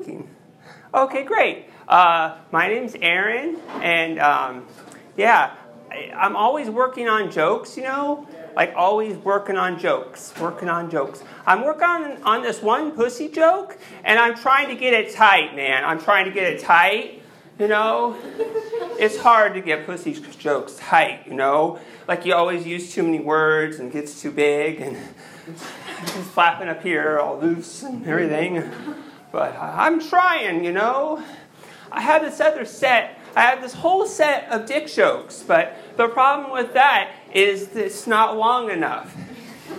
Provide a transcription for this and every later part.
working. Okay, great. Uh, my name's Aaron, and um, yeah, I, I'm always working on jokes, you know? Like, always working on jokes, working on jokes. I'm working on, on this one pussy joke, and I'm trying to get it tight, man. I'm trying to get it tight, you know? It's hard to get pussy jokes tight, you know? Like, you always use too many words, and gets too big, and flapping up here all loose and everything. But I'm trying, you know? I have this other set. I have this whole set of dick jokes, but the problem with that is it's not long enough.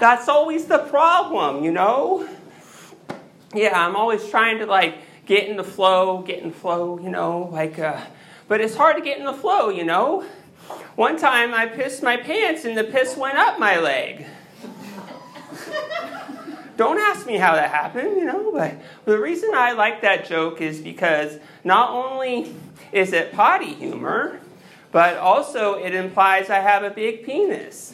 That's always the problem, you know? Yeah, I'm always trying to like get in the flow, get in the flow, you know, like, uh, but it's hard to get in the flow, you know? One time I pissed my pants and the piss went up my leg. Don't ask me how that happened, you know, but the reason I like that joke is because not only is it potty humor, but also it implies I have a big penis.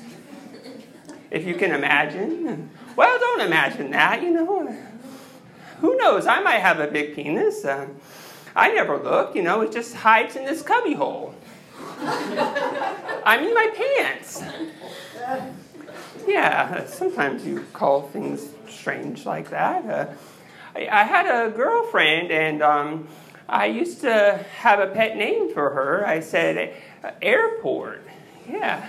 If you can imagine. Well, don't imagine that, you know. Who knows? I might have a big penis. Uh, I never look, you know, it just hides in this cubby hole. I'm in my pants. Yeah, sometimes you call things strange like that. Uh, I, I, had a girlfriend, and um, I used to have a pet name for her. I said, uh, Airport. Yeah.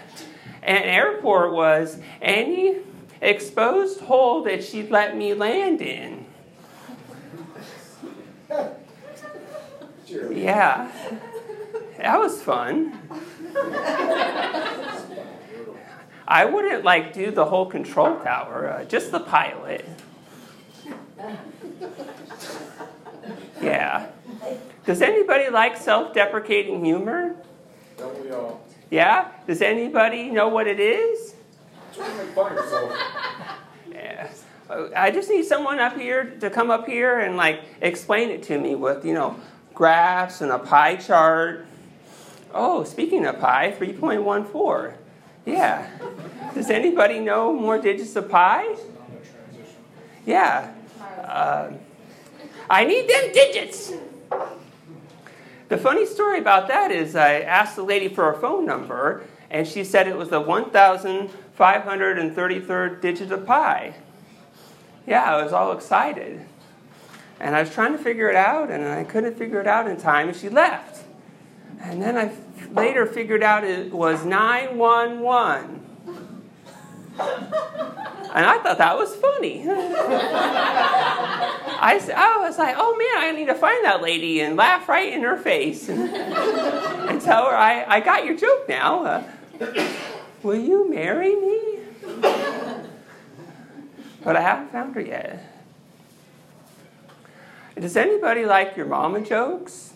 And Airport was any exposed hole that she'd let me land in. Yeah. That was fun. I wouldn't like do the whole control tower, uh, just the pilot. Yeah. Does anybody like self deprecating humor? Don't we all? Yeah? Does anybody know what it is? Yeah. I just need someone up here to come up here and like explain it to me with, you know, graphs and a pie chart. Oh, speaking of pi, 3.14. Yeah. Does anybody know more digits of pi? Yeah. Uh, I need them digits. The funny story about that is I asked the lady for a phone number, and she said it was the 1,533rd digit of pi. Yeah, I was all excited. And I was trying to figure it out, and I couldn't figure it out in time, and she left. And then I later figured out it was 911. And I thought that was funny. I, I was like, oh man, I need to find that lady and laugh right in her face and, and tell her, I, I got your joke now. Uh, will you marry me? But I haven't found her yet. Does anybody like your mama jokes?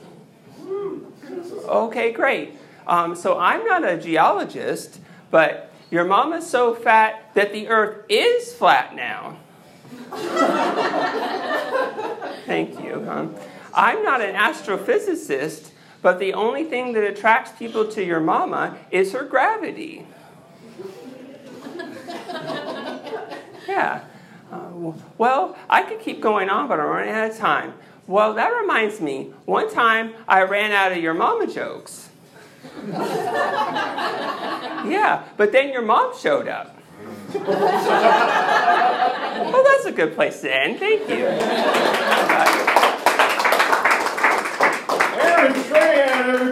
Okay, great. Um, so I'm not a geologist, but your mama's so fat that the earth is flat now. Thank you. Um, I'm not an astrophysicist, but the only thing that attracts people to your mama is her gravity. Yeah. Uh, well, I could keep going on, but I'm running out of time. Well, that reminds me. One time I ran out of your mama jokes. yeah, but then your mom showed up. well, that's a good place to end. Thank you. Aaron Strand,